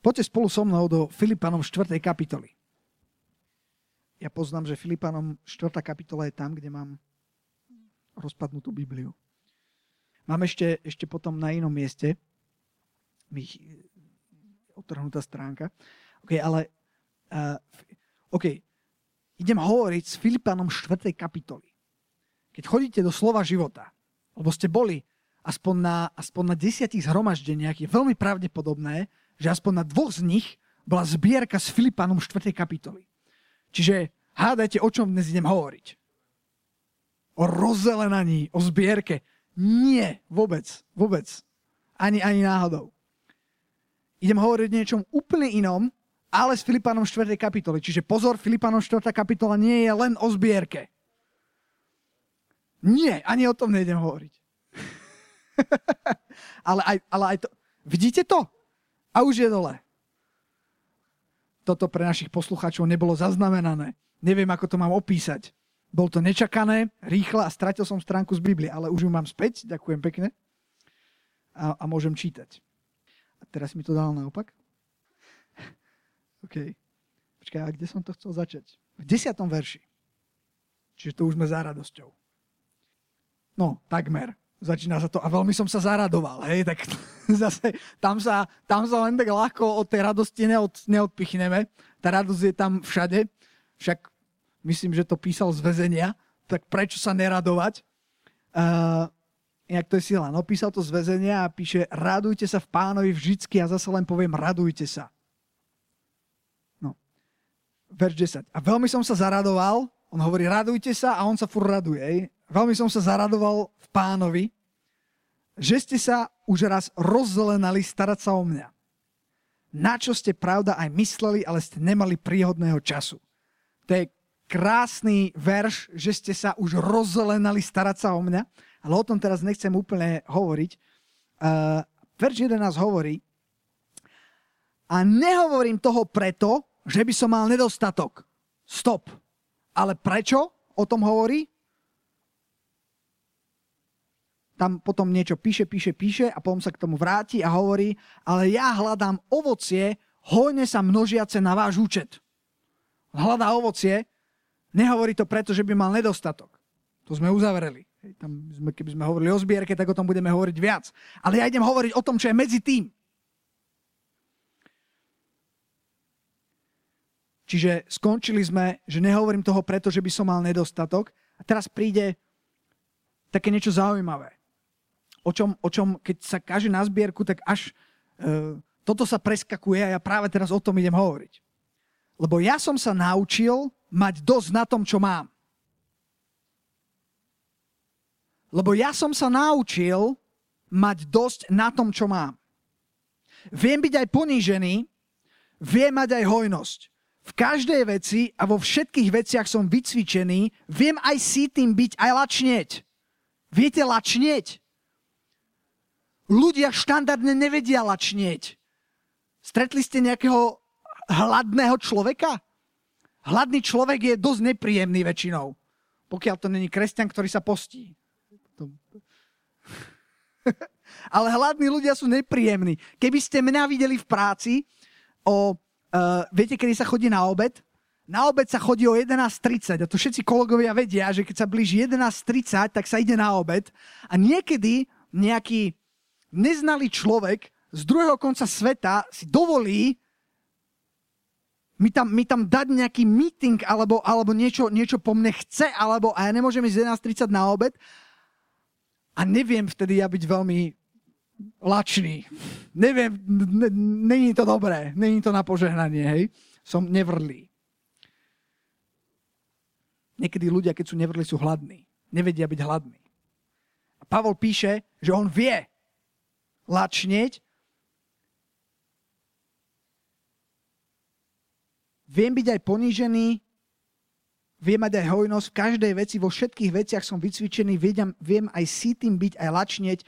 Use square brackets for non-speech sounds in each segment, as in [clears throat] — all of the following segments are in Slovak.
Poďte spolu so mnou do Filipanom 4. kapitoly. Ja poznám, že Filipanom 4. kapitola je tam, kde mám rozpadnutú Bibliu. Mám ešte, ešte potom na inom mieste, mi odtrhnutá stránka. OK, ale uh, OK, idem hovoriť s Filipanom 4. kapitoly. Keď chodíte do slova života, lebo ste boli aspoň na, aspoň na desiatich zhromaždeniach, je veľmi pravdepodobné, že aspoň na dvoch z nich bola zbierka s Filipanom 4. kapitoly. Čiže hádajte, o čom dnes idem hovoriť. O rozzelenaní, o zbierke. Nie, vôbec, vôbec. Ani, ani náhodou. Idem hovoriť o niečom úplne inom, ale s Filipanom 4. kapitoly. Čiže pozor, Filipanom 4. kapitola nie je len o zbierke. Nie, ani o tom nejdem hovoriť. [laughs] ale, aj, ale aj to... Vidíte to? A už je dole. Toto pre našich poslucháčov nebolo zaznamenané. Neviem, ako to mám opísať. Bol to nečakané, rýchle a stratil som stránku z Biblie, ale už ju mám späť, ďakujem pekne. A, a môžem čítať. A teraz mi to dal naopak. OK. Počkaj, a kde som to chcel začať? V desiatom verši. Čiže to už sme za radosťou. No, takmer začína sa to a veľmi som sa zaradoval, hej, tak [laughs] zase tam sa, tam sa len tak ľahko od tej radosti neod, neodpichneme. Tá radosť je tam všade, však myslím, že to písal z väzenia, tak prečo sa neradovať? Uh, inak to je sila. No, písal to z väzenia a píše, radujte sa v pánovi vždycky a zase len poviem, radujte sa. No, verš 10. A veľmi som sa zaradoval, on hovorí, radujte sa a on sa fur raduje. Hej. Veľmi som sa zaradoval v pánovi, že ste sa už raz rozzelenali starať sa o mňa. Na čo ste pravda aj mysleli, ale ste nemali príhodného času. To je krásny verš, že ste sa už rozzelenali starať sa o mňa, ale o tom teraz nechcem úplne hovoriť. Uh, verš 11 hovorí, a nehovorím toho preto, že by som mal nedostatok. Stop. Ale prečo o tom hovorí? Tam potom niečo píše, píše, píše a potom sa k tomu vráti a hovorí, ale ja hľadám ovocie, hojne sa množiace na váš účet. Hľadá ovocie, nehovorí to preto, že by mal nedostatok. To sme uzavreli. Tam sme, keby sme hovorili o zbierke, tak o tom budeme hovoriť viac. Ale ja idem hovoriť o tom, čo je medzi tým. Čiže skončili sme, že nehovorím toho preto, že by som mal nedostatok. A teraz príde také niečo zaujímavé o čom, o čom keď sa kaže na zbierku, tak až e, toto sa preskakuje a ja práve teraz o tom idem hovoriť. Lebo ja som sa naučil mať dosť na tom, čo mám. Lebo ja som sa naučil mať dosť na tom, čo mám. Viem byť aj ponížený, viem mať aj hojnosť. V každej veci a vo všetkých veciach som vycvičený, viem aj si tým byť, aj lačnieť. Viete lačnieť? Ľudia štandardne nevedia lačnieť. Stretli ste nejakého hladného človeka? Hladný človek je dosť nepríjemný väčšinou. Pokiaľ to není kresťan, ktorý sa postí. [laughs] Ale hladní ľudia sú nepríjemní. Keby ste mňa videli v práci, o, uh, viete, kedy sa chodí na obed? Na obed sa chodí o 11.30 a to všetci kolegovia vedia, že keď sa blíži 11.30, tak sa ide na obed a niekedy nejaký neznalý človek z druhého konca sveta si dovolí mi tam, mi tam dať nejaký meeting alebo, alebo niečo, niečo po mne chce, alebo a ja nemôžem ísť 11.30 na obed a neviem vtedy ja byť veľmi lačný. Neviem, není to dobré, není to na požehnanie, hej. Som nevrlý. Niekedy ľudia, keď sú nevrlí, sú hladní. Nevedia byť hladní. A Pavol píše, že on vie, lačnieť. Viem byť aj ponížený, viem mať aj hojnosť, v každej veci, vo všetkých veciach som vycvičený, viem, viem aj si tým byť, aj lačnieť,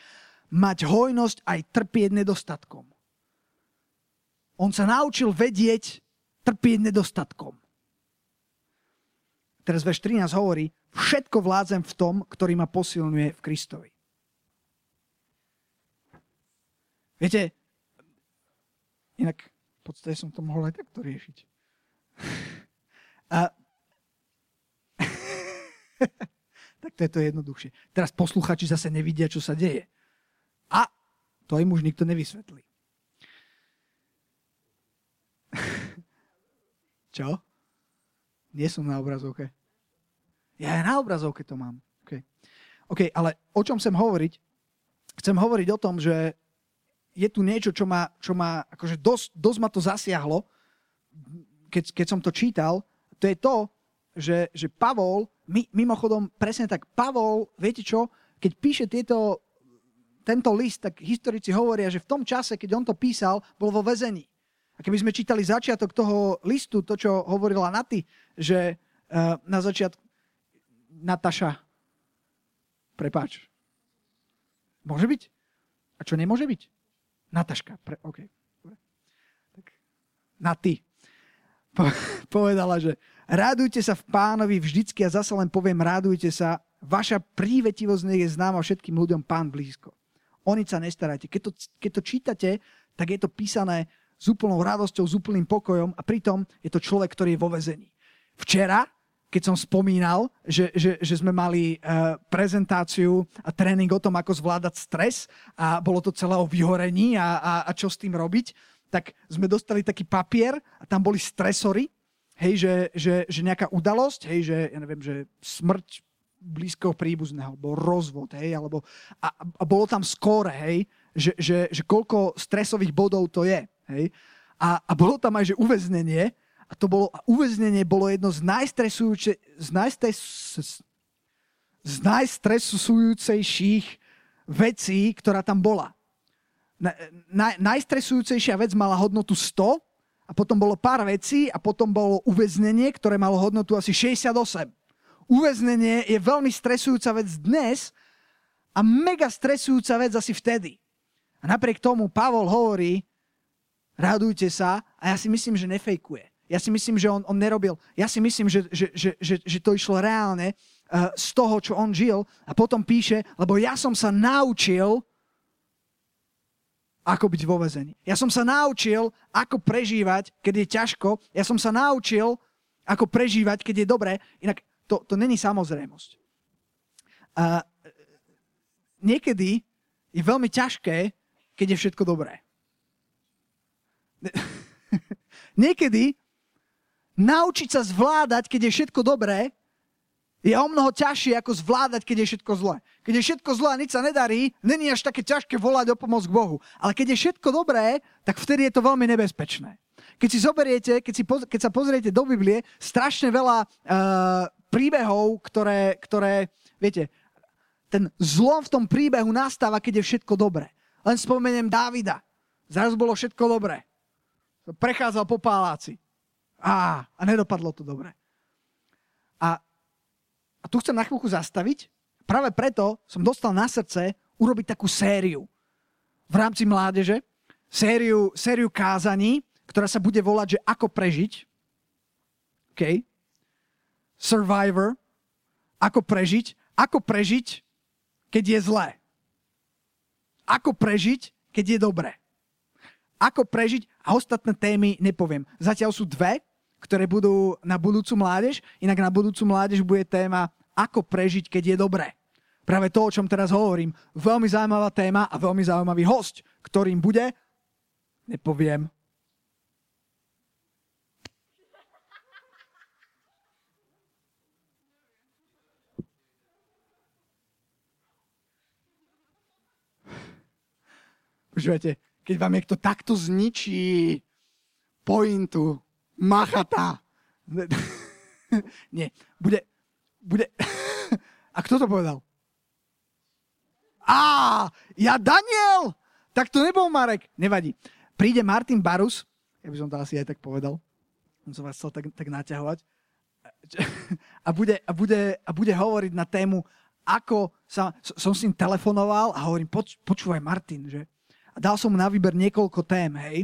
mať hojnosť, aj trpieť nedostatkom. On sa naučil vedieť, trpieť nedostatkom. Teraz veš 13 hovorí, všetko vládzem v tom, ktorý ma posilňuje v Kristovi. Viete, inak V podstate som to mohol aj takto riešiť. A... [laughs] tak to je to jednoduchšie. Teraz posluchači zase nevidia, čo sa deje. A to im už nikto nevysvetlí. [laughs] čo? Nie som na obrazovke. Ja aj na obrazovke to mám. OK, ale o čom chcem hovoriť? Chcem hovoriť o tom, že je tu niečo, čo ma, čo ma akože dosť, dosť ma to zasiahlo, keď, keď som to čítal. To je to, že, že Pavol, my, mimochodom presne tak, Pavol, viete čo, keď píše tieto, tento list, tak historici hovoria, že v tom čase, keď on to písal, bol vo väzení. A keby sme čítali začiatok toho listu, to, čo hovorila Naty, že uh, na začiatku Nataša, prepáč, môže byť? A čo nemôže byť? Nataška. Pre, OK. Tak, na ty. Po, povedala, že rádujte sa v pánovi vždycky a zase len poviem, rádujte sa. Vaša prívetivosť je známa všetkým ľuďom pán blízko. O nič sa nestarajte. Keď to, keď to čítate, tak je to písané s úplnou radosťou, s úplným pokojom a pritom je to človek, ktorý je vo vezení. Včera keď som spomínal, že, že, že sme mali uh, prezentáciu a tréning o tom, ako zvládať stres a bolo to celé o vyhorení a, a, a čo s tým robiť, tak sme dostali taký papier a tam boli stresory, hej, že, že, že nejaká udalosť, hej, že ja neviem, že smrť blízkeho príbuzného, alebo rozvod, hej, alebo a, a bolo tam skóre, hej, že, že, že koľko stresových bodov to je, hej. A, a bolo tam aj, že uväznenie, a to bolo, uväznenie bolo jedno z, najstresujúce, z, najstres, z najstresujúcejších vecí, ktorá tam bola. Na, na, najstresujúcejšia vec mala hodnotu 100 a potom bolo pár vecí a potom bolo uväznenie, ktoré malo hodnotu asi 68. Uväznenie je veľmi stresujúca vec dnes a mega stresujúca vec asi vtedy. A napriek tomu Pavol hovorí, radujte sa a ja si myslím, že nefejkuje. Ja si myslím, že on, on nerobil. Ja si myslím, že, že, že, že, že to išlo reálne uh, z toho, čo on žil. A potom píše, lebo ja som sa naučil, ako byť vo vezení. Ja som sa naučil, ako prežívať, keď je ťažko. Ja som sa naučil, ako prežívať, keď je dobré. Inak to, to není samozrejmosť. Uh, niekedy je veľmi ťažké, keď je všetko dobré. [laughs] niekedy naučiť sa zvládať, keď je všetko dobré, je o mnoho ťažšie, ako zvládať, keď je všetko zlé. Keď je všetko zlé a nič sa nedarí, není až také ťažké volať o pomoc k Bohu. Ale keď je všetko dobré, tak vtedy je to veľmi nebezpečné. Keď si zoberiete, keď, si, keď sa pozriete do Biblie, strašne veľa uh, príbehov, ktoré, ktoré, viete, ten zlom v tom príbehu nastáva, keď je všetko dobré. Len spomeniem Dávida. Zrazu bolo všetko dobré. Prechádzal po páláci. Á, a nedopadlo to dobre. A, a tu chcem na chvíľku zastaviť. Práve preto som dostal na srdce urobiť takú sériu v rámci mládeže. Sériu, sériu kázaní, ktorá sa bude volať, že ako prežiť. OK? Survivor. Ako prežiť. Ako prežiť, keď je zlé. Ako prežiť, keď je dobré. Ako prežiť a ostatné témy nepoviem. Zatiaľ sú dve, ktoré budú na budúcu mládež. Inak na budúcu mládež bude téma, ako prežiť, keď je dobré. Práve to, o čom teraz hovorím. Veľmi zaujímavá téma a veľmi zaujímavý host, ktorým bude, nepoviem. Počúvajte, keď vám niekto takto zničí pointu, Machata. [laughs] Nie, bude, bude... [laughs] A kto to povedal? Á, ja Daniel! Tak to nebol Marek. Nevadí. Príde Martin Barus, ja by som to asi aj tak povedal, on som vás chcel tak, tak naťahovať, [laughs] a bude, a, bude, a bude hovoriť na tému, ako sa, som s ním telefonoval a hovorím, poč, počúvaj Martin, že? A dal som mu na výber niekoľko tém, hej,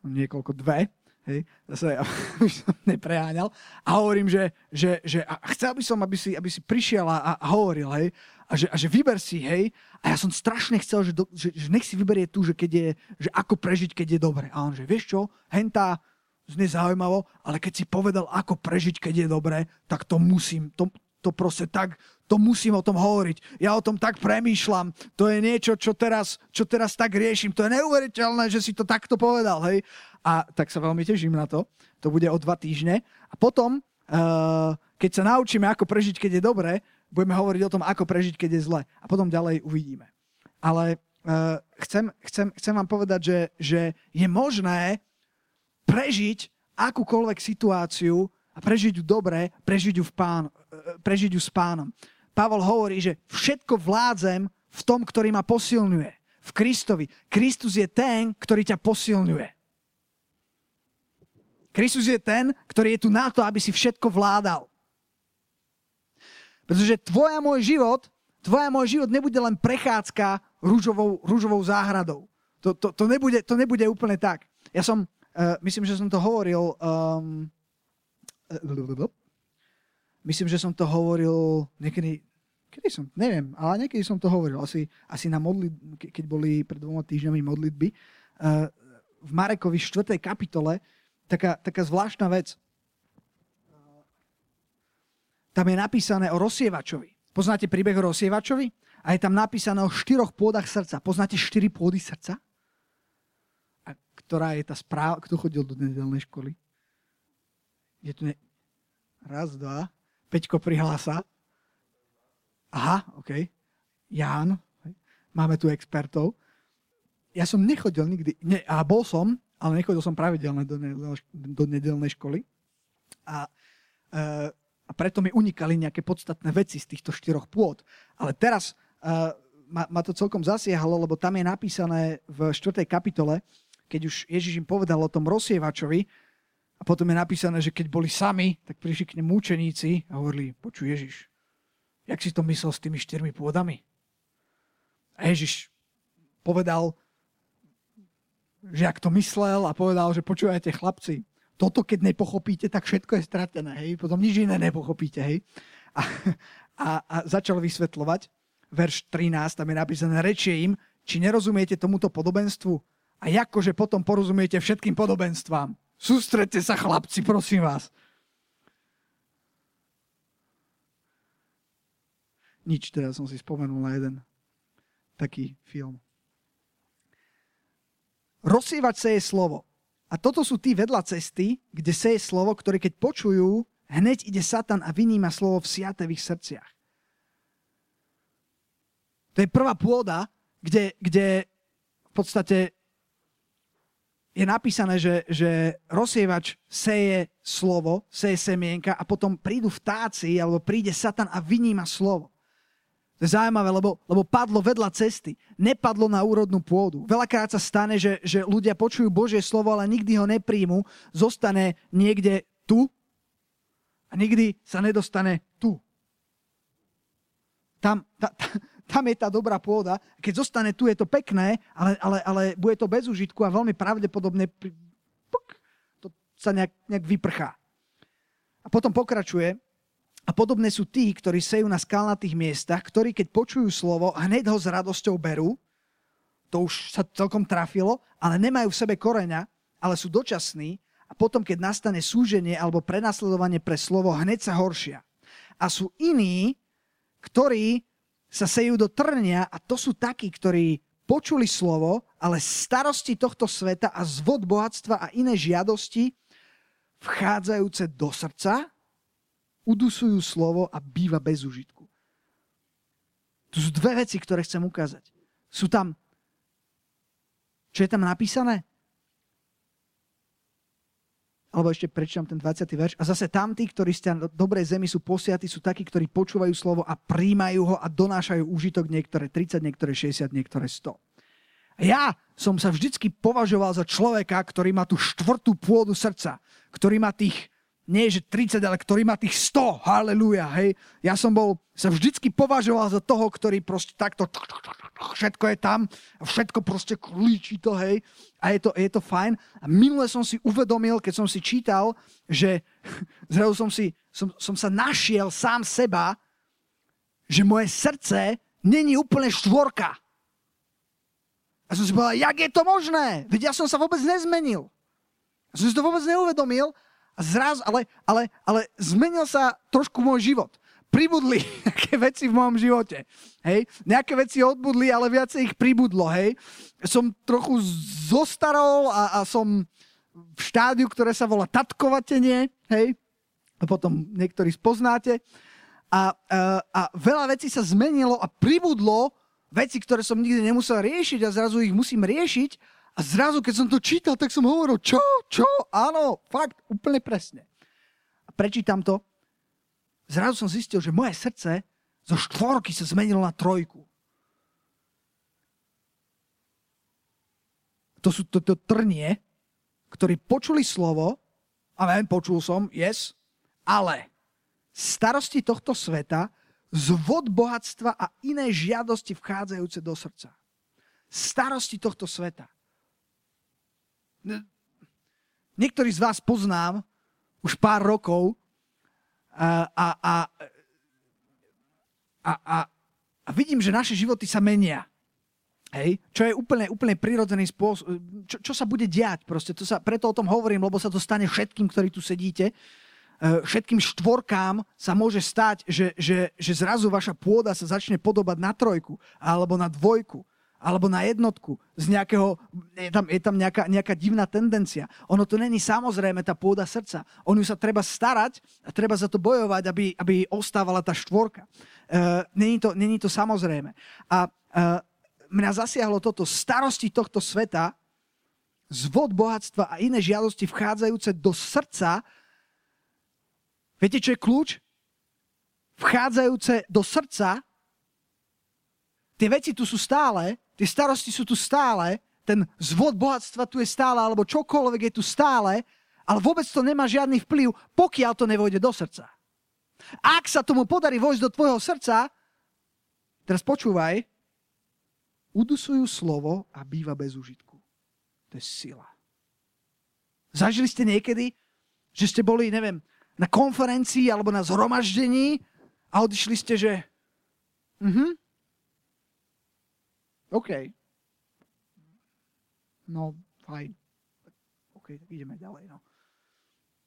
niekoľko dve, Hej, zase [laughs] aby som nepreháňal. A hovorím, že, že, že a chcel by som, aby si, aby si prišiel a, a hovoril, hej. a že, a že vyber si, hej. A ja som strašne chcel, že, do, že, že nech si vyberie tu, že, keď je, že ako prežiť, keď je dobre. A on že, vieš čo, hentá, znie zaujímavo, ale keď si povedal, ako prežiť, keď je dobre, tak to musím, to, to proste tak, to musím o tom hovoriť. Ja o tom tak premýšľam. To je niečo, čo teraz, čo teraz tak riešim. To je neuveriteľné, že si to takto povedal, hej. A tak sa veľmi teším na to. To bude o dva týždne. A potom, uh, keď sa naučíme, ako prežiť, keď je dobre, budeme hovoriť o tom, ako prežiť, keď je zle. A potom ďalej uvidíme. Ale uh, chcem, chcem, chcem vám povedať, že, že je možné prežiť akúkoľvek situáciu a prežiť ju dobre, prežiť ju, v pán, e, prežiť ju s pánom. Pavol hovorí, že všetko vládzem v tom, ktorý ma posilňuje. V Kristovi. Kristus je ten, ktorý ťa posilňuje. Kristus je ten, ktorý je tu na to, aby si všetko vládal. Pretože tvoj a môj život, tvoj a môj život nebude len prechádzka rúžovou, rúžovou záhradou. To, to, to, nebude, to nebude úplne tak. Ja som, uh, myslím, že som to hovoril um, Myslím, že som to hovoril niekedy, kedy som, neviem, ale niekedy som to hovoril, asi, asi na modlit, keď boli pred dvoma týždňami modlitby. Uh, v Marekovi 4. kapitole taká, taká zvláštna vec. Tam je napísané o rozsievačovi. Poznáte príbeh o rozsievačovi? A je tam napísané o štyroch pôdach srdca. Poznáte štyri pôdy srdca? A ktorá je tá správa? Kto chodil do nedelnej školy? Je tu ne... Raz, dva. Peťko prihlása. Aha, OK. Ján. Máme tu expertov. Ja som nechodil nikdy, ne, a bol som, ale nechodil som pravidelne do, do nedelnej školy. A, e, a preto mi unikali nejaké podstatné veci z týchto štyroch pôd. Ale teraz e, ma, ma to celkom zasiahlo, lebo tam je napísané v 4. kapitole, keď už Ježiš im povedal o tom rozsievačovi, a potom je napísané, že keď boli sami, tak prišli k nemu učeníci a hovorili, počuj Ježiš, jak si to myslel s tými štyrmi pôdami? A Ježiš povedal, že ak to myslel a povedal, že počúvajte chlapci, toto keď nepochopíte, tak všetko je stratené, hej? potom nič iné nepochopíte. Hej? A, a, a začal vysvetľovať, verš 13, tam je napísané, rečie im, či nerozumiete tomuto podobenstvu a akože potom porozumiete všetkým podobenstvám. Sústredte sa, chlapci, prosím vás. Nič, teraz som si spomenul na jeden taký film. Rozsievať sa je slovo. A toto sú tí vedľa cesty, kde je slovo, ktoré keď počujú, hneď ide Satan a vyníma slovo v siatevých srdciach. To je prvá pôda, kde, kde v podstate je napísané, že, že rozsievač seje slovo, seje semienka a potom prídu vtáci, alebo príde Satan a vyníma slovo. To je zaujímavé, lebo, lebo padlo vedľa cesty. Nepadlo na úrodnú pôdu. Veľakrát sa stane, že, že ľudia počujú Božie slovo, ale nikdy ho nepríjmu. Zostane niekde tu a nikdy sa nedostane tu. Tam, ta, ta, tam je tá dobrá pôda. Keď zostane tu, je to pekné, ale, ale, ale bude to bez užitku a veľmi pravdepodobne puk, to sa nejak, nejak vyprchá. A potom pokračuje. A podobné sú tí, ktorí sejú na skalnatých miestach, ktorí keď počujú slovo, hneď ho s radosťou berú. To už sa celkom trafilo, ale nemajú v sebe koreňa, ale sú dočasní a potom, keď nastane súženie alebo prenasledovanie pre slovo, hneď sa horšia. A sú iní, ktorí sa sejú do trnia a to sú takí, ktorí počuli slovo, ale starosti tohto sveta a zvod bohatstva a iné žiadosti vchádzajúce do srdca udusujú slovo a býva bez užitku. Tu sú dve veci, ktoré chcem ukázať. Sú tam, čo je tam napísané? Alebo ešte prečítam ten 20. verš. A zase tam tí, ktorí ste na dobrej zemi sú posiatí, sú takí, ktorí počúvajú slovo a príjmajú ho a donášajú užitok niektoré 30, niektoré 60, niektoré 100. A ja som sa vždycky považoval za človeka, ktorý má tú štvrtú pôdu srdca, ktorý má tých nie že 30, ale ktorý má tých 100, haleluja, hej. Ja som bol, sa vždycky považoval za toho, ktorý proste takto, všetko je tam, všetko proste klíči to, hej. A je to, je to fajn. A minule som si uvedomil, keď som si čítal, že [laughs] zrazu som si, som, som sa našiel sám seba že moje srdce není úplne štvorka. A som si povedal, jak je to možné? Veď ja som sa vôbec nezmenil. Ja som si to vôbec neuvedomil, a ale, ale, ale zmenil sa trošku môj život. Pribudli [laughs] nejaké veci v mojom živote. Hej? Nejaké veci odbudli, ale viacej ich pribudlo. Hej? Som trochu zostarol a, a som v štádiu, ktoré sa volá tatkovatenie. Hej? A potom niektorí spoznáte. A, a, a veľa vecí sa zmenilo a pribudlo veci, ktoré som nikdy nemusel riešiť a zrazu ich musím riešiť a zrazu, keď som to čítal, tak som hovoril, čo, čo, áno, fakt, úplne presne. A prečítam to. Zrazu som zistil, že moje srdce zo štvorky sa zmenilo na trojku. To sú to, to trnie, ktorí počuli slovo, amen, počul som, yes, ale starosti tohto sveta, zvod bohatstva a iné žiadosti vchádzajúce do srdca. Starosti tohto sveta. Niektorí z vás poznám už pár rokov a, a, a, a, a, a vidím, že naše životy sa menia. Hej? Čo je úplne, úplne prirodzený spôsob. Čo, čo sa bude diať? Proste to sa, preto o tom hovorím, lebo sa to stane všetkým, ktorí tu sedíte. E, všetkým štvorkám sa môže stať, že, že, že zrazu vaša pôda sa začne podobať na trojku alebo na dvojku alebo na jednotku z nejakého, je tam, je tam nejaká, nejaká divná tendencia. Ono to není samozrejme tá pôda srdca. On ju sa treba starať a treba za to bojovať, aby, aby ostávala tá štvorka. Uh, není, to, není to samozrejme. A uh, mňa zasiahlo toto starosti tohto sveta, zvod bohatstva a iné žiadosti vchádzajúce do srdca. Viete, čo je kľúč? Vchádzajúce do srdca. Tie veci tu sú stále, Tie starosti sú tu stále, ten zvod bohatstva tu je stále, alebo čokoľvek je tu stále, ale vôbec to nemá žiadny vplyv, pokiaľ to nevojde do srdca. Ak sa tomu podarí vojsť do tvojho srdca, teraz počúvaj, udusujú slovo a býva bez užitku. To je sila. Zažili ste niekedy, že ste boli, neviem, na konferencii alebo na zhromaždení a odišli ste, že mhm, OK. No, fajn. OK, tak ideme ďalej. No.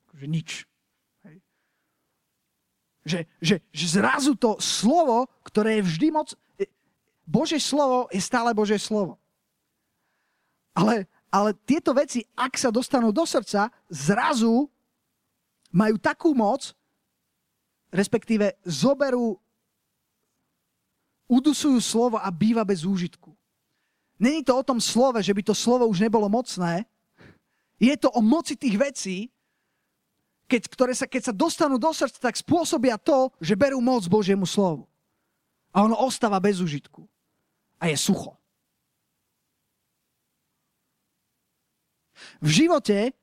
Akože nič. Hej. Že, že, že zrazu to slovo, ktoré je vždy moc... E, Bože slovo je stále Bože slovo. Ale, ale tieto veci, ak sa dostanú do srdca, zrazu majú takú moc, respektíve zoberú, udusujú slovo a býva bez úžitku. Není to o tom slove, že by to slovo už nebolo mocné. Je to o moci tých vecí, keď, ktoré sa, keď sa dostanú do srdca, tak spôsobia to, že berú moc Božiemu slovu. A ono ostáva bez užitku. A je sucho. V živote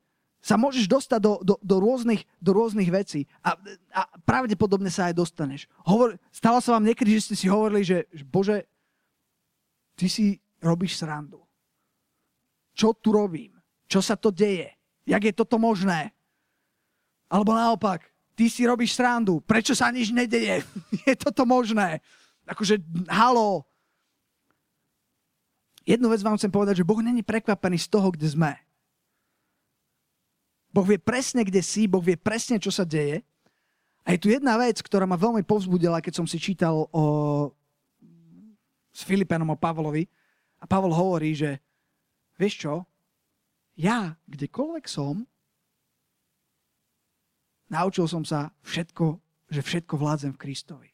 sa môžeš dostať do, do, do, rôznych, do rôznych vecí a, a pravdepodobne sa aj dostaneš. Hovor, stalo sa vám niekedy, že ste si hovorili, že, že Bože, ty si robíš srandu. Čo tu robím? Čo sa to deje? Jak je toto možné? Alebo naopak, ty si robíš srandu. Prečo sa nič nedeje? [laughs] je toto možné? Akože, halo. Jednu vec vám chcem povedať, že Boh není prekvapený z toho, kde sme. Boh vie presne, kde si, Boh vie presne, čo sa deje. A je tu jedna vec, ktorá ma veľmi povzbudila, keď som si čítal o, s Filipenom o Pavlovi. A Pavol hovorí, že vieš čo, ja kdekoľvek som, naučil som sa všetko, že všetko vládzem v Kristovi.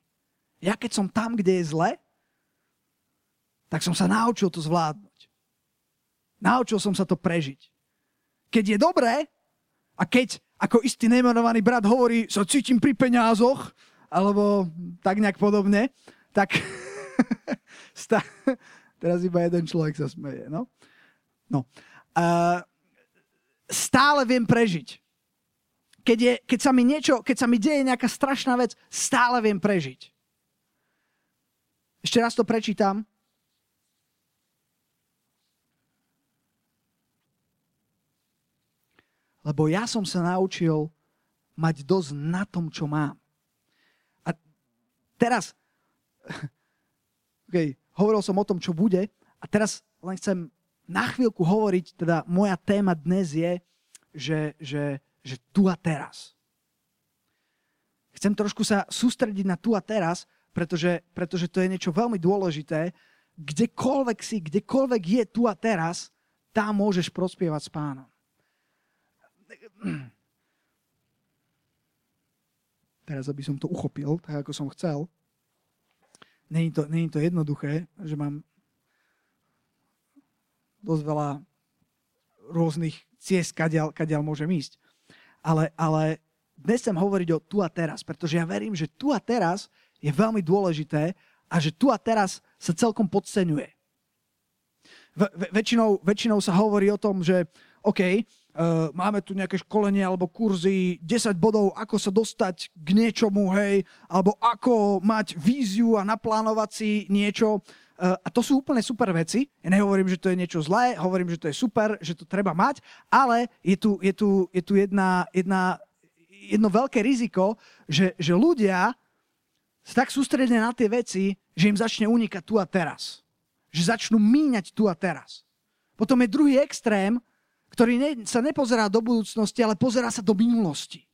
Ja keď som tam, kde je zle, tak som sa naučil to zvládnuť. Naučil som sa to prežiť. Keď je dobré a keď, ako istý nemenovaný brat hovorí, sa cítim pri peňázoch, alebo tak nejak podobne, tak [laughs] Teraz iba jeden človek sa smeje. No. no. Uh, stále viem prežiť. Keď, je, keď, sa mi niečo, keď sa mi deje nejaká strašná vec, stále viem prežiť. Ešte raz to prečítam. Lebo ja som sa naučil mať dosť na tom, čo mám. A teraz [laughs] okay, hovoril som o tom, čo bude a teraz len chcem na chvíľku hovoriť, teda moja téma dnes je, že, že, že tu a teraz. Chcem trošku sa sústrediť na tu a teraz, pretože, pretože to je niečo veľmi dôležité. Kdekoľvek si, kdekoľvek je tu a teraz, tam môžeš prospievať s pánom. [clears throat] Teraz, aby som to uchopil, tak ako som chcel. Není to, není to jednoduché, že mám dosť veľa rôznych ciest, kadiaľ, kadiaľ môžem ísť. Ale, ale dnes chcem hovoriť o tu a teraz, pretože ja verím, že tu a teraz je veľmi dôležité a že tu a teraz sa celkom podceňuje. väčšinou, väčšinou sa hovorí o tom, že OK, máme tu nejaké školenie alebo kurzy, 10 bodov, ako sa dostať k niečomu, hej, alebo ako mať víziu a naplánovať si niečo. Uh, a to sú úplne super veci. Ja nehovorím, že to je niečo zlé, hovorím, že to je super, že to treba mať, ale je tu, je tu, je tu jedna, jedna, jedno veľké riziko, že, že ľudia sa tak sústredia na tie veci, že im začne unikať tu a teraz. Že začnú míňať tu a teraz. Potom je druhý extrém, ktorý ne, sa nepozerá do budúcnosti, ale pozerá sa do minulosti.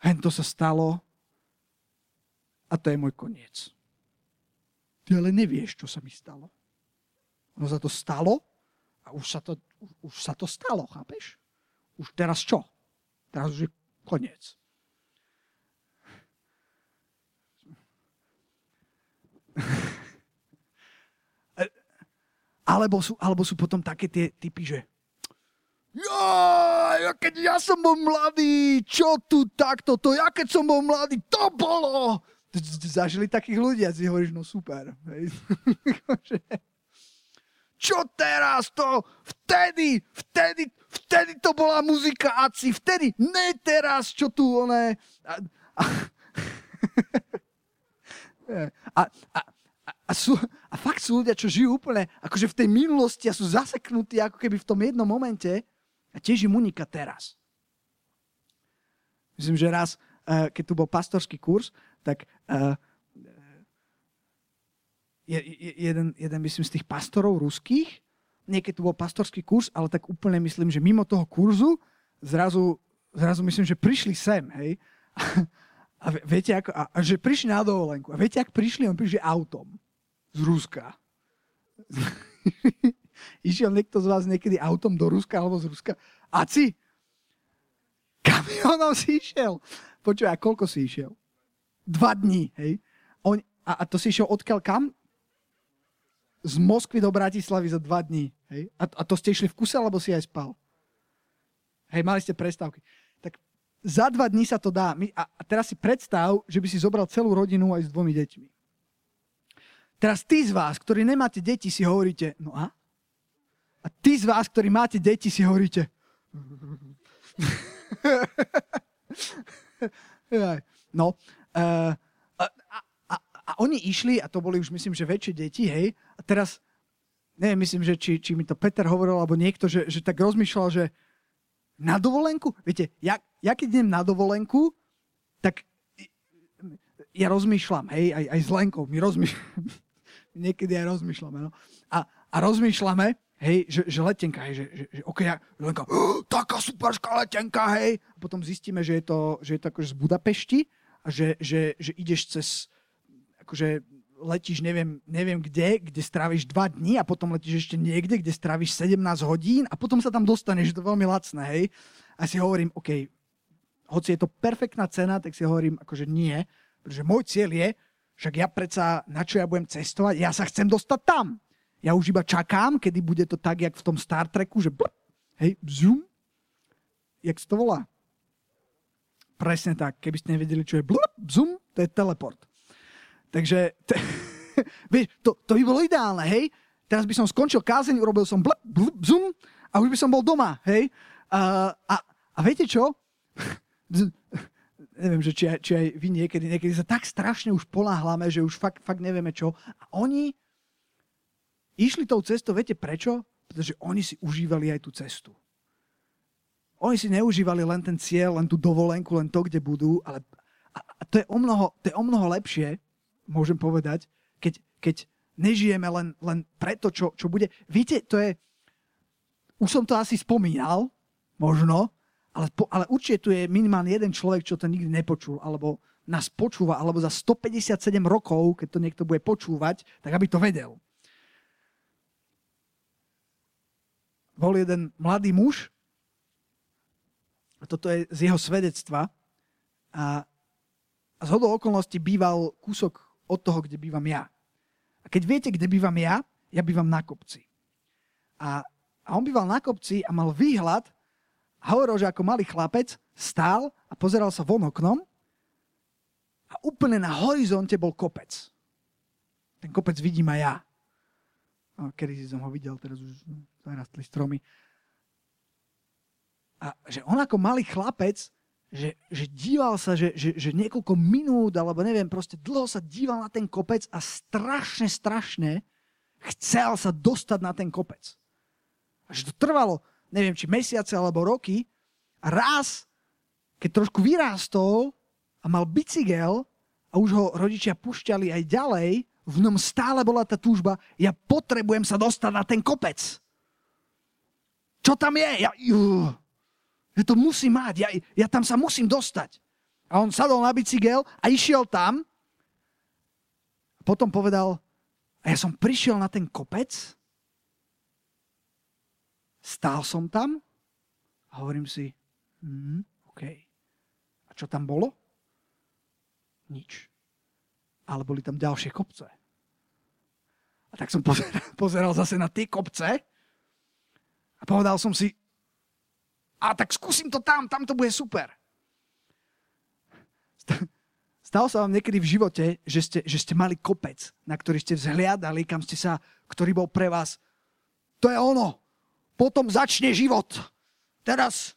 Hen to sa stalo, a to je môj koniec. Ty ale nevieš, čo sa mi stalo. Ono sa to stalo a už sa to, už sa to stalo, chápeš? Už teraz čo? Teraz už je koniec. [laughs] alebo, sú, alebo sú potom také tie typy, že ja, keď ja som bol mladý, čo tu takto, to ja keď som bol mladý, to bolo zažili takých ľudí a si hovoríš, no super. [laughs] Čo teraz to? Vtedy, vtedy, vtedy to bola muzika Aci, vtedy, ne teraz, čo tu oné. A, a, [laughs] a, a, a, sú, a fakt sú ľudia, čo žijú úplne akože v tej minulosti a sú zaseknutí ako keby v tom jednom momente a tiež im unika teraz. Myslím, že raz, eh, keď tu bol pastorský kurz, tak je, je, jeden, jeden, myslím, z tých pastorov ruských, niekedy tu bol pastorský kurz, ale tak úplne myslím, že mimo toho kurzu zrazu, zrazu myslím, že prišli sem, hej. [laughs] A viete, ako, a, a že prišli na dovolenku. A viete, ak prišli? On prišli autom z Ruska. [laughs] Išiel niekto z vás niekedy autom do Ruska alebo z Ruska? Aci? Kamionom si išiel. Počúvaj, a koľko si išiel? Dva dní, hej. On, a, a to si išiel odkiaľ kam? Z Moskvy do Bratislavy za dva dní, hej. A, a to ste išli v kuse, alebo si aj spal? Hej, mali ste prestávky. Tak za dva dní sa to dá. My, a, a teraz si predstav, že by si zobral celú rodinu aj s dvomi deťmi. Teraz tí z vás, ktorí nemáte deti, si hovoríte, no a? A tí z vás, ktorí máte deti, si hovoríte, no, Uh, a, a, a, a oni išli, a to boli už myslím, že väčšie deti, hej, a teraz, neviem, myslím, že či, či mi to Peter hovoril, alebo niekto, že, že tak rozmýšľal, že na dovolenku, viete, ja, ja keď idem na dovolenku, tak ja rozmýšľam, hej, aj, aj s Lenkou, my rozmýšľame, niekedy aj rozmýšľame, no. A, a rozmýšľame, hej, že, že letenka, hej, že, že, že ok, ja, oh, taká superská letenka, hej, a potom zistíme, že je to, že je to akože z Budapešti, a že, že, že ideš cez, akože letíš neviem, neviem kde, kde stráviš dva dní a potom letíš ešte niekde, kde stráviš 17 hodín a potom sa tam dostaneš, že to je veľmi lacné, hej. A si hovorím, OK, hoci je to perfektná cena, tak si hovorím, akože nie, pretože môj cieľ je, však ja predsa, na čo ja budem cestovať, ja sa chcem dostať tam. Ja už iba čakám, kedy bude to tak, jak v tom Star Treku, že blp, hej, zoom, jak sa to volá? Presne tak. Keby ste nevedeli, čo je blup, zoom, to je teleport. Takže, te, [laughs] vieš, to, to by bolo ideálne, hej? Teraz by som skončil kázeň, urobil som blup, blup, zoom a už by som bol doma, hej? Uh, a, a viete čo? [laughs] Neviem, že či aj, či aj vy niekedy, niekedy sa tak strašne už poláhlame, že už fakt, fakt nevieme čo. A oni išli tou cestou, viete prečo? Pretože oni si užívali aj tú cestu. Oni si neužívali len ten cieľ, len tú dovolenku, len to, kde budú, ale, a to, je o mnoho, to je o mnoho lepšie, môžem povedať, keď, keď nežijeme len, len preto, čo, čo bude. Viete, to je, už som to asi spomínal, možno, ale, ale určite tu je minimálne jeden človek, čo to nikdy nepočul, alebo nás počúva, alebo za 157 rokov, keď to niekto bude počúvať, tak aby to vedel. Bol jeden mladý muž, a toto je z jeho svedectva, a, a z hodou okolností býval kúsok od toho, kde bývam ja. A keď viete, kde bývam ja, ja bývam na kopci. A, a on býval na kopci a mal výhľad hovoril, že ako malý chlapec stál a pozeral sa von oknom a úplne na horizonte bol kopec. Ten kopec vidím aj ja. A kedy som ho videl, teraz už zarastli stromy. A že on ako malý chlapec že, že díval sa, že, že, že niekoľko minút, alebo neviem, proste dlho sa díval na ten kopec a strašne, strašne chcel sa dostať na ten kopec. A že to trvalo, neviem, či mesiace alebo roky. A raz, keď trošku vyrástol a mal bicykel a už ho rodičia pušťali aj ďalej, v ňom stále bola tá túžba, ja potrebujem sa dostať na ten kopec. Čo tam je? Ja, uh, že to musí mať, ja, ja tam sa musím dostať. A on sadol na bicykel a išiel tam. Potom povedal, a ja som prišiel na ten kopec, stál som tam a hovorím si, mm, OK. A čo tam bolo? Nič. Ale boli tam ďalšie kopce. A tak som pozeral, [laughs] pozeral zase na tie kopce a povedal som si, a tak skúsim to tam, tam to bude super. Stalo sa vám niekedy v živote, že ste, že ste mali kopec, na ktorý ste vzhliadali, kam ste sa, ktorý bol pre vás. To je ono. Potom začne život. Teraz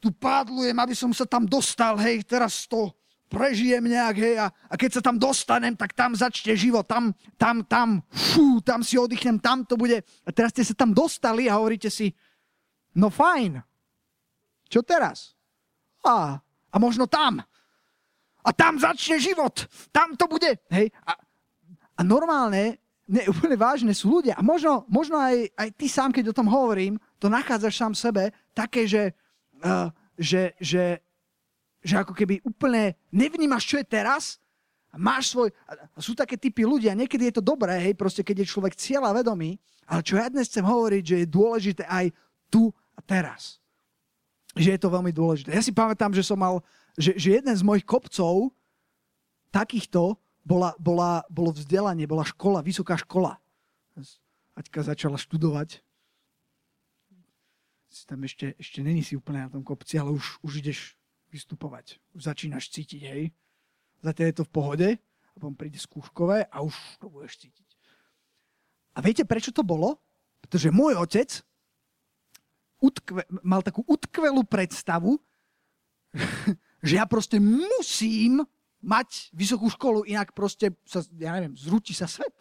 tu pádlujem, aby som sa tam dostal, hej, teraz to prežijem nejak, hej, a, a keď sa tam dostanem, tak tam začne život, tam, tam, tam, fú, tam si oddychnem, tam to bude. A teraz ste sa tam dostali a hovoríte si, no fajn, čo teraz? A, a možno tam. A tam začne život. Tam to bude. Hej. A, a normálne, ne, úplne vážne sú ľudia. A možno, možno aj, aj ty sám, keď o tom hovorím, to nachádzaš sám sebe, také, že, uh, že, že, že ako keby úplne nevnímaš, čo je teraz, a máš svoj... A sú také typy ľudia, niekedy je to dobré, hej, proste keď je človek cieľa vedomý, ale čo ja dnes chcem hovoriť, že je dôležité aj tu a teraz že je to veľmi dôležité. Ja si pamätám, že som mal, že, že jeden z mojich kopcov takýchto bola, bola, bolo vzdelanie, bola škola, vysoká škola. Aťka začala študovať. Si tam ešte, ešte není si úplne na tom kopci, ale už, už ideš vystupovať. Už začínaš cítiť, hej. Zatiaľ je to v pohode, a potom príde skúškové a už to budeš cítiť. A viete, prečo to bolo? Pretože môj otec utkve, mal takú utkvelú predstavu, [laughs] že ja proste musím mať vysokú školu, inak proste, sa, ja neviem, zrúti sa svet.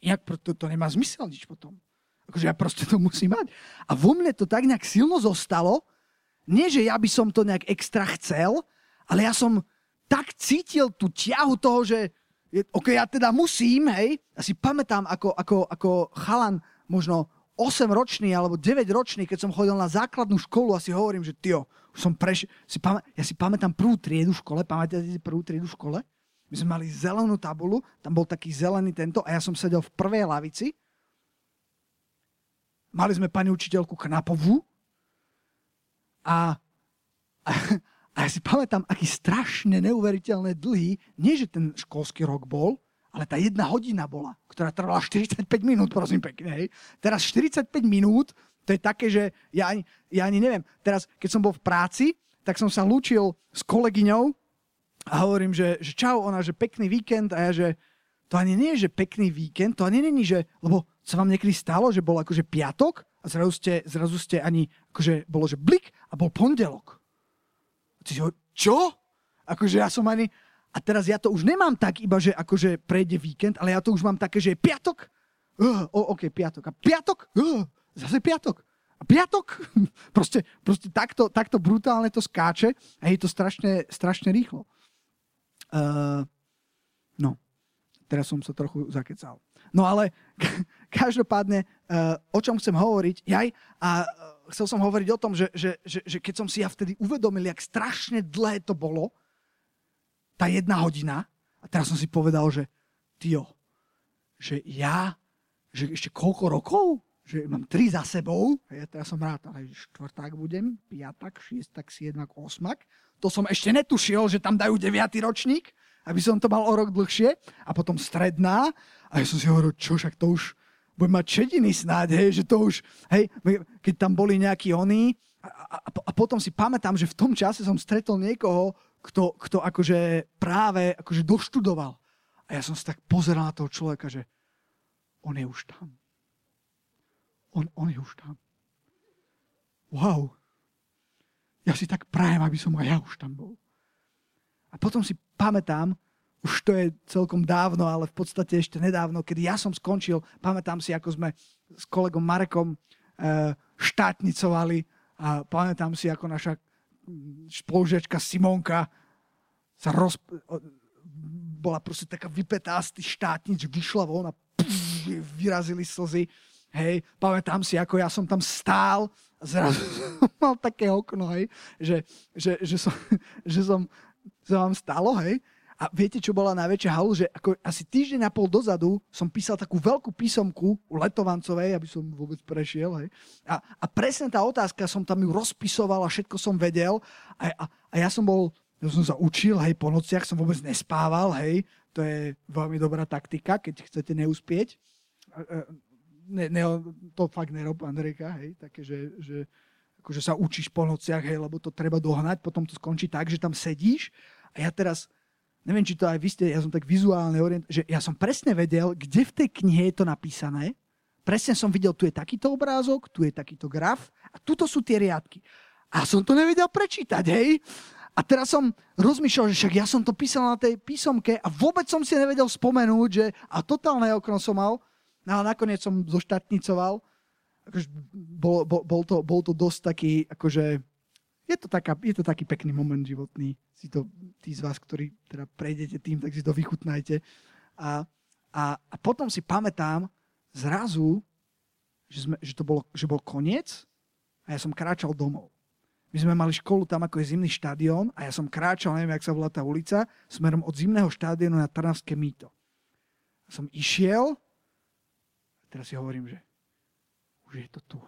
Inak to, to nemá zmysel nič potom. Akože ja proste to musím mať. A vo mne to tak nejak silno zostalo, nie, že ja by som to nejak extra chcel, ale ja som tak cítil tú ťahu toho, že OK, ja teda musím, hej. Ja si pamätám, ako, ako, ako chalan možno 8-ročný alebo 9-ročný, keď som chodil na základnú školu a si hovorím, že tio, už som preš... Si pamä... Ja si pamätám prvú triedu v škole, pamätáte si prvú triedu v škole? My sme mali zelenú tabulu, tam bol taký zelený tento a ja som sedel v prvej lavici. Mali sme pani učiteľku Knapovú a, a, a ja si pamätám, aký strašne neuveriteľné dlhý, nie že ten školský rok bol, ale tá jedna hodina bola, ktorá trvala [laughs] 45 minút, prosím pekne. Hej. Teraz 45 minút, to je také, že ja ani, ja ani neviem. Teraz, keď som bol v práci, tak som sa lúčil s kolegyňou a hovorím, že, že čau, ona, že pekný víkend a ja, že to ani nie je, že pekný víkend, to ani není, že, lebo sa vám niekedy stalo, že bol akože piatok a zrazu ste, zrazu ste ani, akože bolo, že blik a bol pondelok. A ty si ho, čo? Akože ja som ani, a teraz ja to už nemám tak iba, že akože prejde víkend, ale ja to už mám také, že je piatok. Uh, oh, OK, piatok. A piatok? Uh, zase piatok. A piatok? [laughs] proste, proste takto, takto brutálne to skáče a je to strašne, strašne rýchlo. Uh, no, teraz som sa trochu zakecal. No ale [laughs] každopádne, uh, o čom chcem hovoriť, jaj, a uh, chcel som hovoriť o tom, že, že, že, že keď som si ja vtedy uvedomil, jak strašne dlhé to bolo, tá jedna hodina, a teraz som si povedal, že tio, že ja, že ešte koľko rokov? Že mám tri za sebou, ja teraz som rád, ale štvrták budem, piatak, šiestak, siedmak, osmak. To som ešte netušil, že tam dajú deviatý ročník aby som to mal o rok dlhšie. A potom stredná. A ja som si hovoril, čo však to už budem mať čediny snáď, hej, že to už, hej, keď tam boli nejakí oni. A, a, a potom si pamätám, že v tom čase som stretol niekoho, kto, kto akože práve akože doštudoval. A ja som sa tak pozeral na toho človeka, že on je už tam. On, on je už tam. Wow. Ja si tak prajem, aby som aj ja už tam bol. A potom si pamätám, už to je celkom dávno, ale v podstate ešte nedávno, kedy ja som skončil, pamätám si, ako sme s kolegom Marekom e, štátnicovali a pamätám si, ako naša spolužiačka Simonka sa roz... bola proste taká vypetá z tých štátnic, vyšla von a pff, vyrazili slzy. Hej, pamätám si, ako ja som tam stál a zrazu [laughs] mal také okno, hej, že, že, že, som, [laughs] že som sa vám stalo, hej? A viete, čo bola najväčšia halu? Že ako asi týždeň a pol dozadu som písal takú veľkú písomku u Letovancovej, aby som vôbec prešiel. Hej. A, a presne tá otázka, som tam ju rozpisoval a všetko som vedel. A, a, a ja som bol, ja som sa učil, hej, po nociach som vôbec nespával, hej. To je veľmi dobrá taktika, keď chcete neúspieť. Ne, ne, to fakt nerob, Andrejka, hej, také, že, že akože sa učíš po nociach, hej, lebo to treba dohnať, potom to skončí tak, že tam sedíš a ja teraz, neviem, či to aj vy ste, ja som tak vizuálne orient, že ja som presne vedel, kde v tej knihe je to napísané, presne som videl, tu je takýto obrázok, tu je takýto graf a tuto sú tie riadky. A som to nevedel prečítať, hej. A teraz som rozmýšľal, že však ja som to písal na tej písomke a vôbec som si nevedel spomenúť, že a totálne okno som mal, no ale nakoniec som zoštátnicoval akože bol, bol, bol, to, bol to dosť taký, akože je to, taká, je to taký pekný moment životný. Si to, tí z vás, ktorí teda prejdete tým, tak si to vychutnajte. A, a, a potom si pamätám zrazu, že, sme, že to bolo, že bol koniec a ja som kráčal domov. My sme mali školu tam, ako je zimný štadión a ja som kráčal, neviem, jak sa volá tá ulica, smerom od zimného štadiónu na Trnavské mýto. Som išiel, teraz si hovorím, že už je to tu.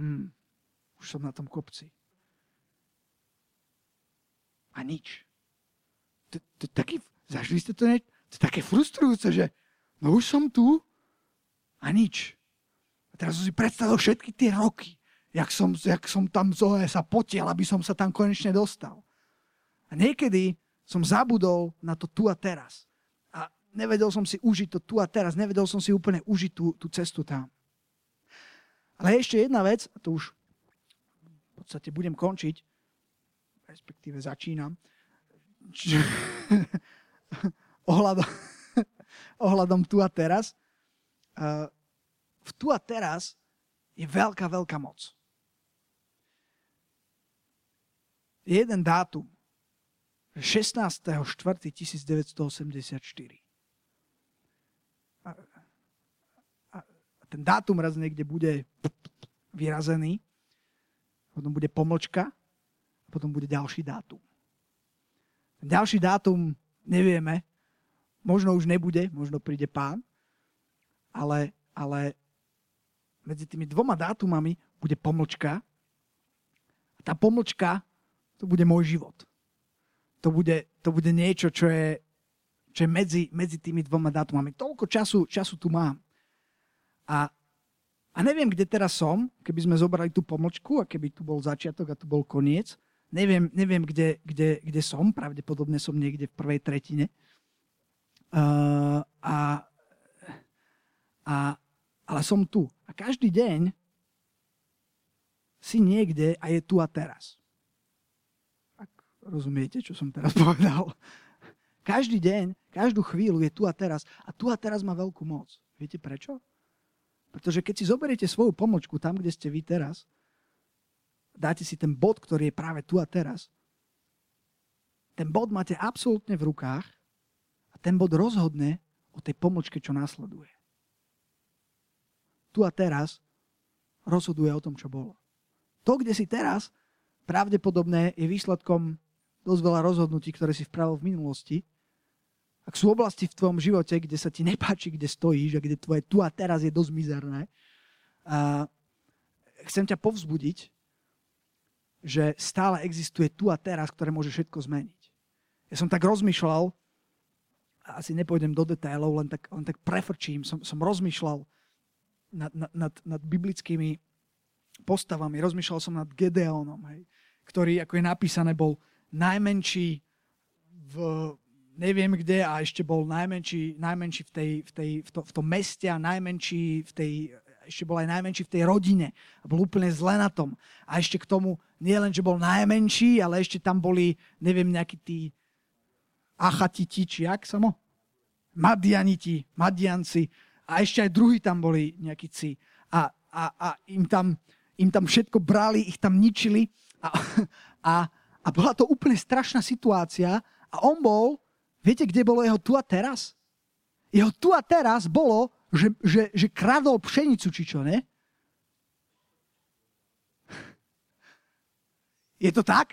Hmm, už som na tom kopci. A nič. To, to, taký, zažili ste to? Ne? To je také frustrujúce, že no už som tu a nič. A teraz som si predstavil všetky tie roky, jak som, jak som tam zohe sa potiel, aby som sa tam konečne dostal. A niekedy som zabudol na to tu a teraz. A nevedel som si užiť to tu a teraz. Nevedel som si úplne užiť tú, tú cestu tam. Ale ešte jedna vec, a to už podstate budem končiť, respektíve začínam, [laughs] ohľadom, [laughs] ohľadom tu a teraz. Uh, v tu a teraz je veľká, veľká moc. Jeden dátum. 16.4.1984. A, a ten dátum raz niekde bude vyrazený, potom bude pomlčka a potom bude ďalší dátum. Ten ďalší dátum nevieme, možno už nebude, možno príde pán, ale, ale medzi tými dvoma dátumami bude pomlčka a tá pomlčka to bude môj život. To bude, to bude niečo, čo je, čo je medzi, medzi tými dvoma dátumami. Toľko času, času tu mám. A a neviem, kde teraz som, keby sme zobrali tú pomlčku a keby tu bol začiatok a tu bol koniec. Neviem, neviem kde, kde, kde som, pravdepodobne som niekde v prvej tretine. Uh, a, a, ale som tu. A každý deň si niekde a je tu a teraz. Ak rozumiete, čo som teraz [laughs] povedal. Každý deň, každú chvíľu je tu a teraz. A tu a teraz má veľkú moc. Viete prečo? Pretože keď si zoberiete svoju pomočku tam, kde ste vy teraz, dáte si ten bod, ktorý je práve tu a teraz, ten bod máte absolútne v rukách a ten bod rozhodne o tej pomlčke, čo následuje. Tu a teraz rozhoduje o tom, čo bolo. To, kde si teraz, pravdepodobne je výsledkom dosť veľa rozhodnutí, ktoré si vpravil v minulosti. Ak sú oblasti v tvojom živote, kde sa ti nepáči, kde stojíš a kde tvoje tu a teraz je dosť mizerné, a chcem ťa povzbudiť, že stále existuje tu a teraz, ktoré môže všetko zmeniť. Ja som tak rozmýšľal, asi nepôjdem do detailov, len tak, len tak prefrčím, som, som rozmýšľal nad, nad, nad, nad biblickými postavami, rozmýšľal som nad Gedeonom, hej, ktorý, ako je napísané, bol najmenší v neviem kde a ešte bol najmenší, najmenší v, tej, v, tej, v, to, v tom meste a najmenší v tej ešte bol aj najmenší v tej rodine a bol úplne zle na tom. A ešte k tomu, nie len, že bol najmenší, ale ešte tam boli, neviem, nejakí tí achatiti, či jak samo? Madianiti, Madianci. A ešte aj druhí tam boli nejakí ci. A, a, a im, tam, im tam všetko brali, ich tam ničili. A, a, a bola to úplne strašná situácia. A on bol, viete, kde bolo jeho tu a teraz? Jeho tu a teraz bolo že, že, že kradol pšenicu, či čo, ne? Je to tak?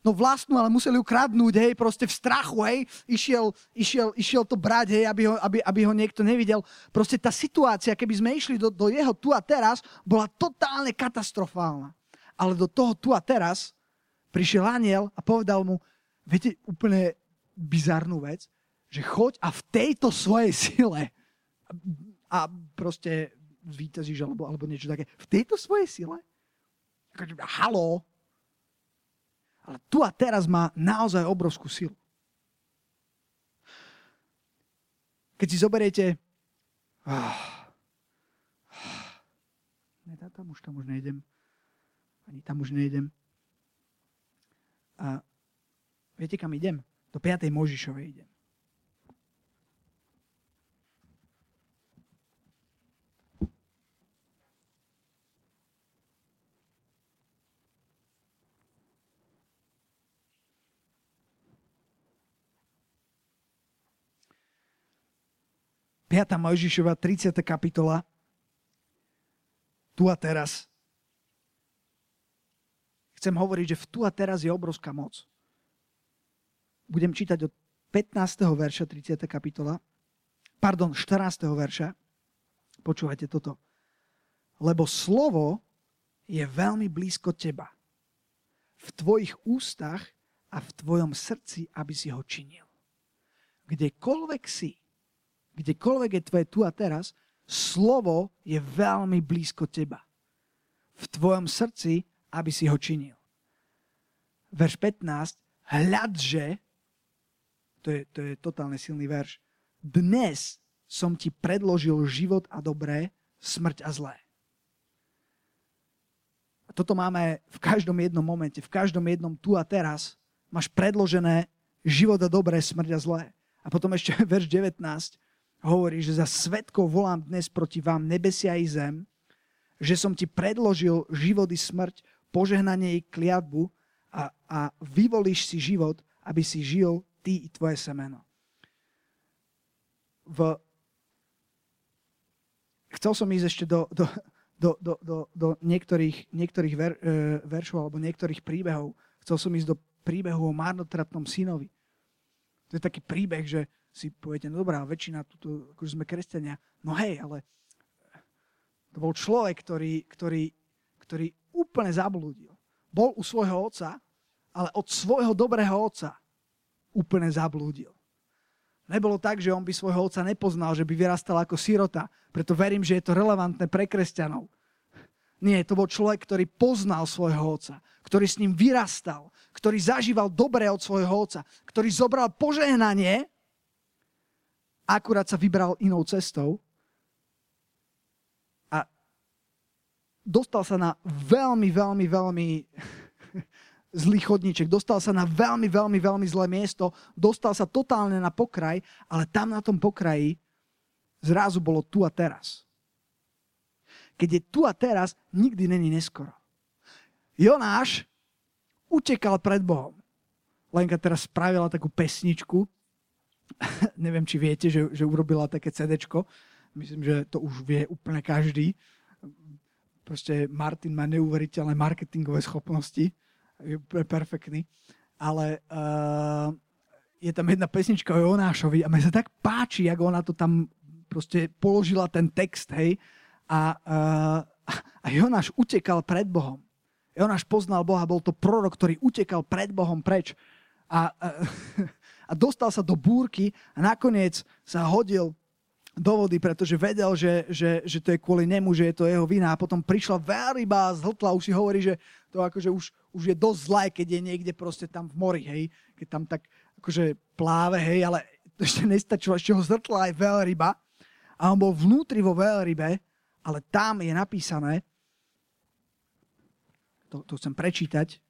No vlastnú, ale museli ju kradnúť, hej, proste v strachu, hej, išiel, išiel, išiel to brať, hej, aby ho, aby, aby ho niekto nevidel. Proste tá situácia, keby sme išli do, do jeho tu a teraz, bola totálne katastrofálna. Ale do toho tu a teraz prišiel aniel a povedal mu, viete, úplne bizarnú vec, že choď a v tejto svojej sile a proste zvýtazíš alebo, alebo niečo také. V tejto svojej sile? Halo? Ale tu a teraz má naozaj obrovskú silu. Keď si zoberiete nedá tam, už tam už nejdem. Ani tam už nejdem. A viete, kam idem? Do 5. Možišovej idem. 5. Mojžišova, 30. kapitola. Tu a teraz. Chcem hovoriť, že v tu a teraz je obrovská moc. Budem čítať od 15. verša 30. kapitola. Pardon, 14. verša. Počúvajte toto. Lebo slovo je veľmi blízko teba. V tvojich ústach a v tvojom srdci, aby si ho činil. Kdekoľvek si, kdekoľvek je tvoje tu a teraz, slovo je veľmi blízko teba. V tvojom srdci, aby si ho činil. Verš 15. Hľadže, to je, to je totálne silný verš, dnes som ti predložil život a dobré, smrť a zlé. A toto máme v každom jednom momente, v každom jednom tu a teraz. Máš predložené život a dobré, smrť a zlé. A potom ešte [laughs] verš 19 hovorí, že za svetkov volám dnes proti vám nebesia i zem, že som ti predložil život i smrť, požehnanie i kliatbu a, a vyvolíš si život, aby si žil ty i tvoje semeno. V... Chcel som ísť ešte do, do, do, do, do, do niektorých, niektorých ver, e, veršov alebo niektorých príbehov. Chcel som ísť do príbehu o marnotratnom synovi. To je taký príbeh, že si poviete, no dobrá, väčšina, tuto, akože sme kresťania, no hej, ale to bol človek, ktorý, ktorý, ktorý úplne zablúdil. Bol u svojho otca, ale od svojho dobrého otca úplne zablúdil. Nebolo tak, že on by svojho otca nepoznal, že by vyrastal ako sirota. Preto verím, že je to relevantné pre kresťanov. Nie, to bol človek, ktorý poznal svojho otca, ktorý s ním vyrastal, ktorý zažíval dobre od svojho otca, ktorý zobral požehnanie akurát sa vybral inou cestou a dostal sa na veľmi, veľmi, veľmi zlý chodníček, dostal sa na veľmi, veľmi, veľmi zlé miesto, dostal sa totálne na pokraj, ale tam na tom pokraji zrazu bolo tu a teraz. Keď je tu a teraz, nikdy není neskoro. Jonáš utekal pred Bohom. Lenka teraz spravila takú pesničku, [laughs] neviem, či viete, že, že urobila také CDčko. Myslím, že to už vie úplne každý. Proste Martin má neuveriteľné marketingové schopnosti. Je perfektný. Ale uh, je tam jedna pesnička o Jonášovi a mne sa tak páči, ako ona to tam proste položila ten text, hej. A, uh, a Jonáš utekal pred Bohom. Jonáš poznal Boha, bol to prorok, ktorý utekal pred Bohom preč. A, a, [laughs] a dostal sa do búrky a nakoniec sa hodil do vody, pretože vedel, že, že, že to je kvôli nemu, že je to jeho vina. A potom prišla veľryba a zhltla, už si hovorí, že to akože už, už je dosť zlé, keď je niekde proste tam v mori, hej. Keď tam tak akože pláve, hej, ale ešte nestačilo, ešte ho zhrtla aj veľryba. A on bol vnútri vo veľrybe, ale tam je napísané, to, to chcem prečítať,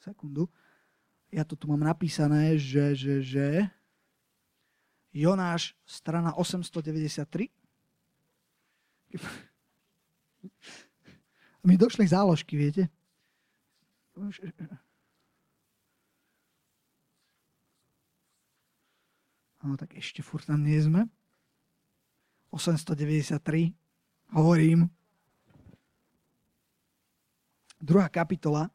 sekundu, ja to tu mám napísané, že, že, že Jonáš, strana 893. Mi došli záložky, viete? No tak ešte furt tam nie sme. 893. Hovorím. Druhá kapitola.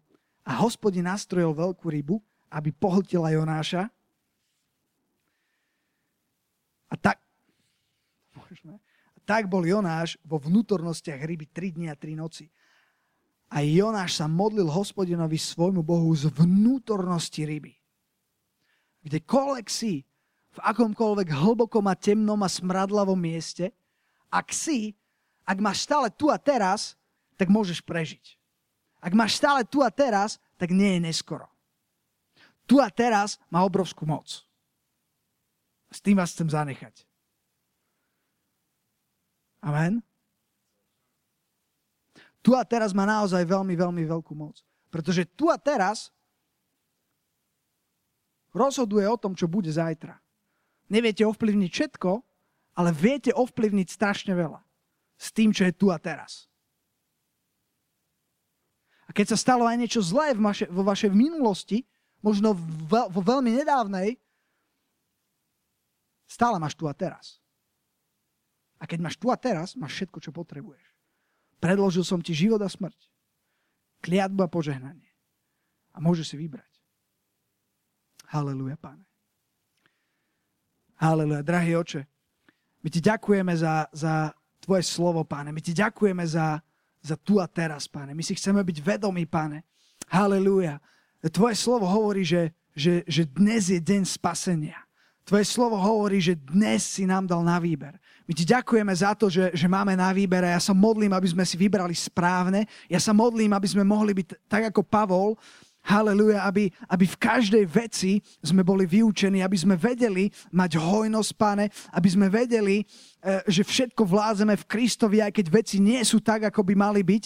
A hospodin nastrojil veľkú rybu, aby pohltila Jonáša. A tak, a tak bol Jonáš vo vnútornostiach ryby 3 dni a 3 noci. A Jonáš sa modlil hospodinovi svojmu Bohu z vnútornosti ryby. Kdekoľvek si, v akomkoľvek hlbokom a temnom a smradlavom mieste, ak si, ak máš stále tu a teraz, tak môžeš prežiť. Ak máš stále tu a teraz, tak nie je neskoro tu a teraz má obrovskú moc. S tým vás chcem zanechať. Amen. Tu a teraz má naozaj veľmi, veľmi veľkú moc. Pretože tu a teraz rozhoduje o tom, čo bude zajtra. Neviete ovplyvniť všetko, ale viete ovplyvniť strašne veľa. S tým, čo je tu a teraz. A keď sa stalo aj niečo zlé vo vašej minulosti, možno vo veľmi nedávnej, stále máš tu a teraz. A keď máš tu a teraz, máš všetko, čo potrebuješ. Predložil som ti život a smrť. Kliatbu a požehnanie. A môžeš si vybrať. Haleluja, páne. Haleluja, drahý oče. My ti ďakujeme za, za tvoje slovo, páne. My ti ďakujeme za, za tu a teraz, páne. My si chceme byť vedomí, páne. Haleluja Tvoje slovo hovorí, že, že, že dnes je deň spasenia. Tvoje slovo hovorí, že dnes si nám dal na výber. My ti ďakujeme za to, že, že máme na výber a ja sa modlím, aby sme si vybrali správne. Ja sa modlím, aby sme mohli byť tak ako Pavol, Haleluja, aby, aby v každej veci sme boli vyučení, aby sme vedeli mať hojnosť, pane, aby sme vedeli, eh, že všetko vládzeme v Kristovi, aj keď veci nie sú tak, ako by mali byť.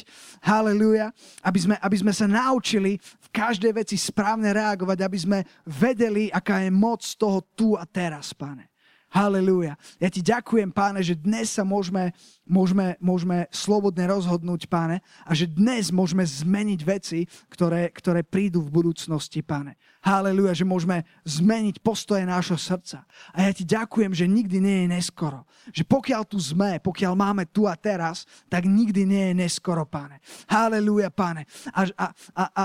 Haleluja. Aby sme, aby sme sa naučili v každej veci správne reagovať, aby sme vedeli, aká je moc toho tu a teraz, pane. Halelúja. Ja ti ďakujem, páne, že dnes sa môžeme, môžeme, môžeme slobodne rozhodnúť, páne, a že dnes môžeme zmeniť veci, ktoré, ktoré prídu v budúcnosti, páne. Halelúja, že môžeme zmeniť postoje nášho srdca. A ja ti ďakujem, že nikdy nie je neskoro. Že pokiaľ tu sme, pokiaľ máme tu a teraz, tak nikdy nie je neskoro, páne. Halelúja, páne. A, a, a, a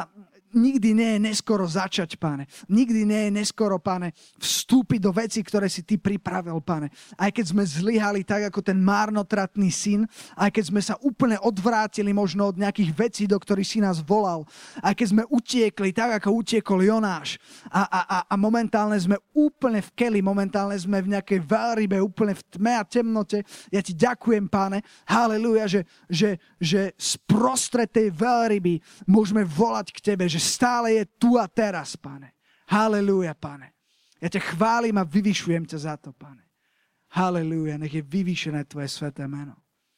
nikdy nie je neskoro začať, páne. Nikdy nie je neskoro, páne, vstúpiť do veci, ktoré si ty pripravil, páne. Aj keď sme zlyhali tak, ako ten márnotratný syn, aj keď sme sa úplne odvrátili možno od nejakých vecí, do ktorých si nás volal, aj keď sme utiekli tak, ako utiekol Jonáš a, a, a, a momentálne sme úplne v keli, momentálne sme v nejakej veľrybe, úplne v tme a temnote. Ja ti ďakujem, páne, haleluja, že, že, že sprostred tej veľryby môžeme volať k tebe, že že stále je tu a teraz, pane. Halelúja, pane. Ja ťa chválim a vyvyšujem ťa za to, pane. Halelúja, nech je vyvýšené tvoje sveté meno.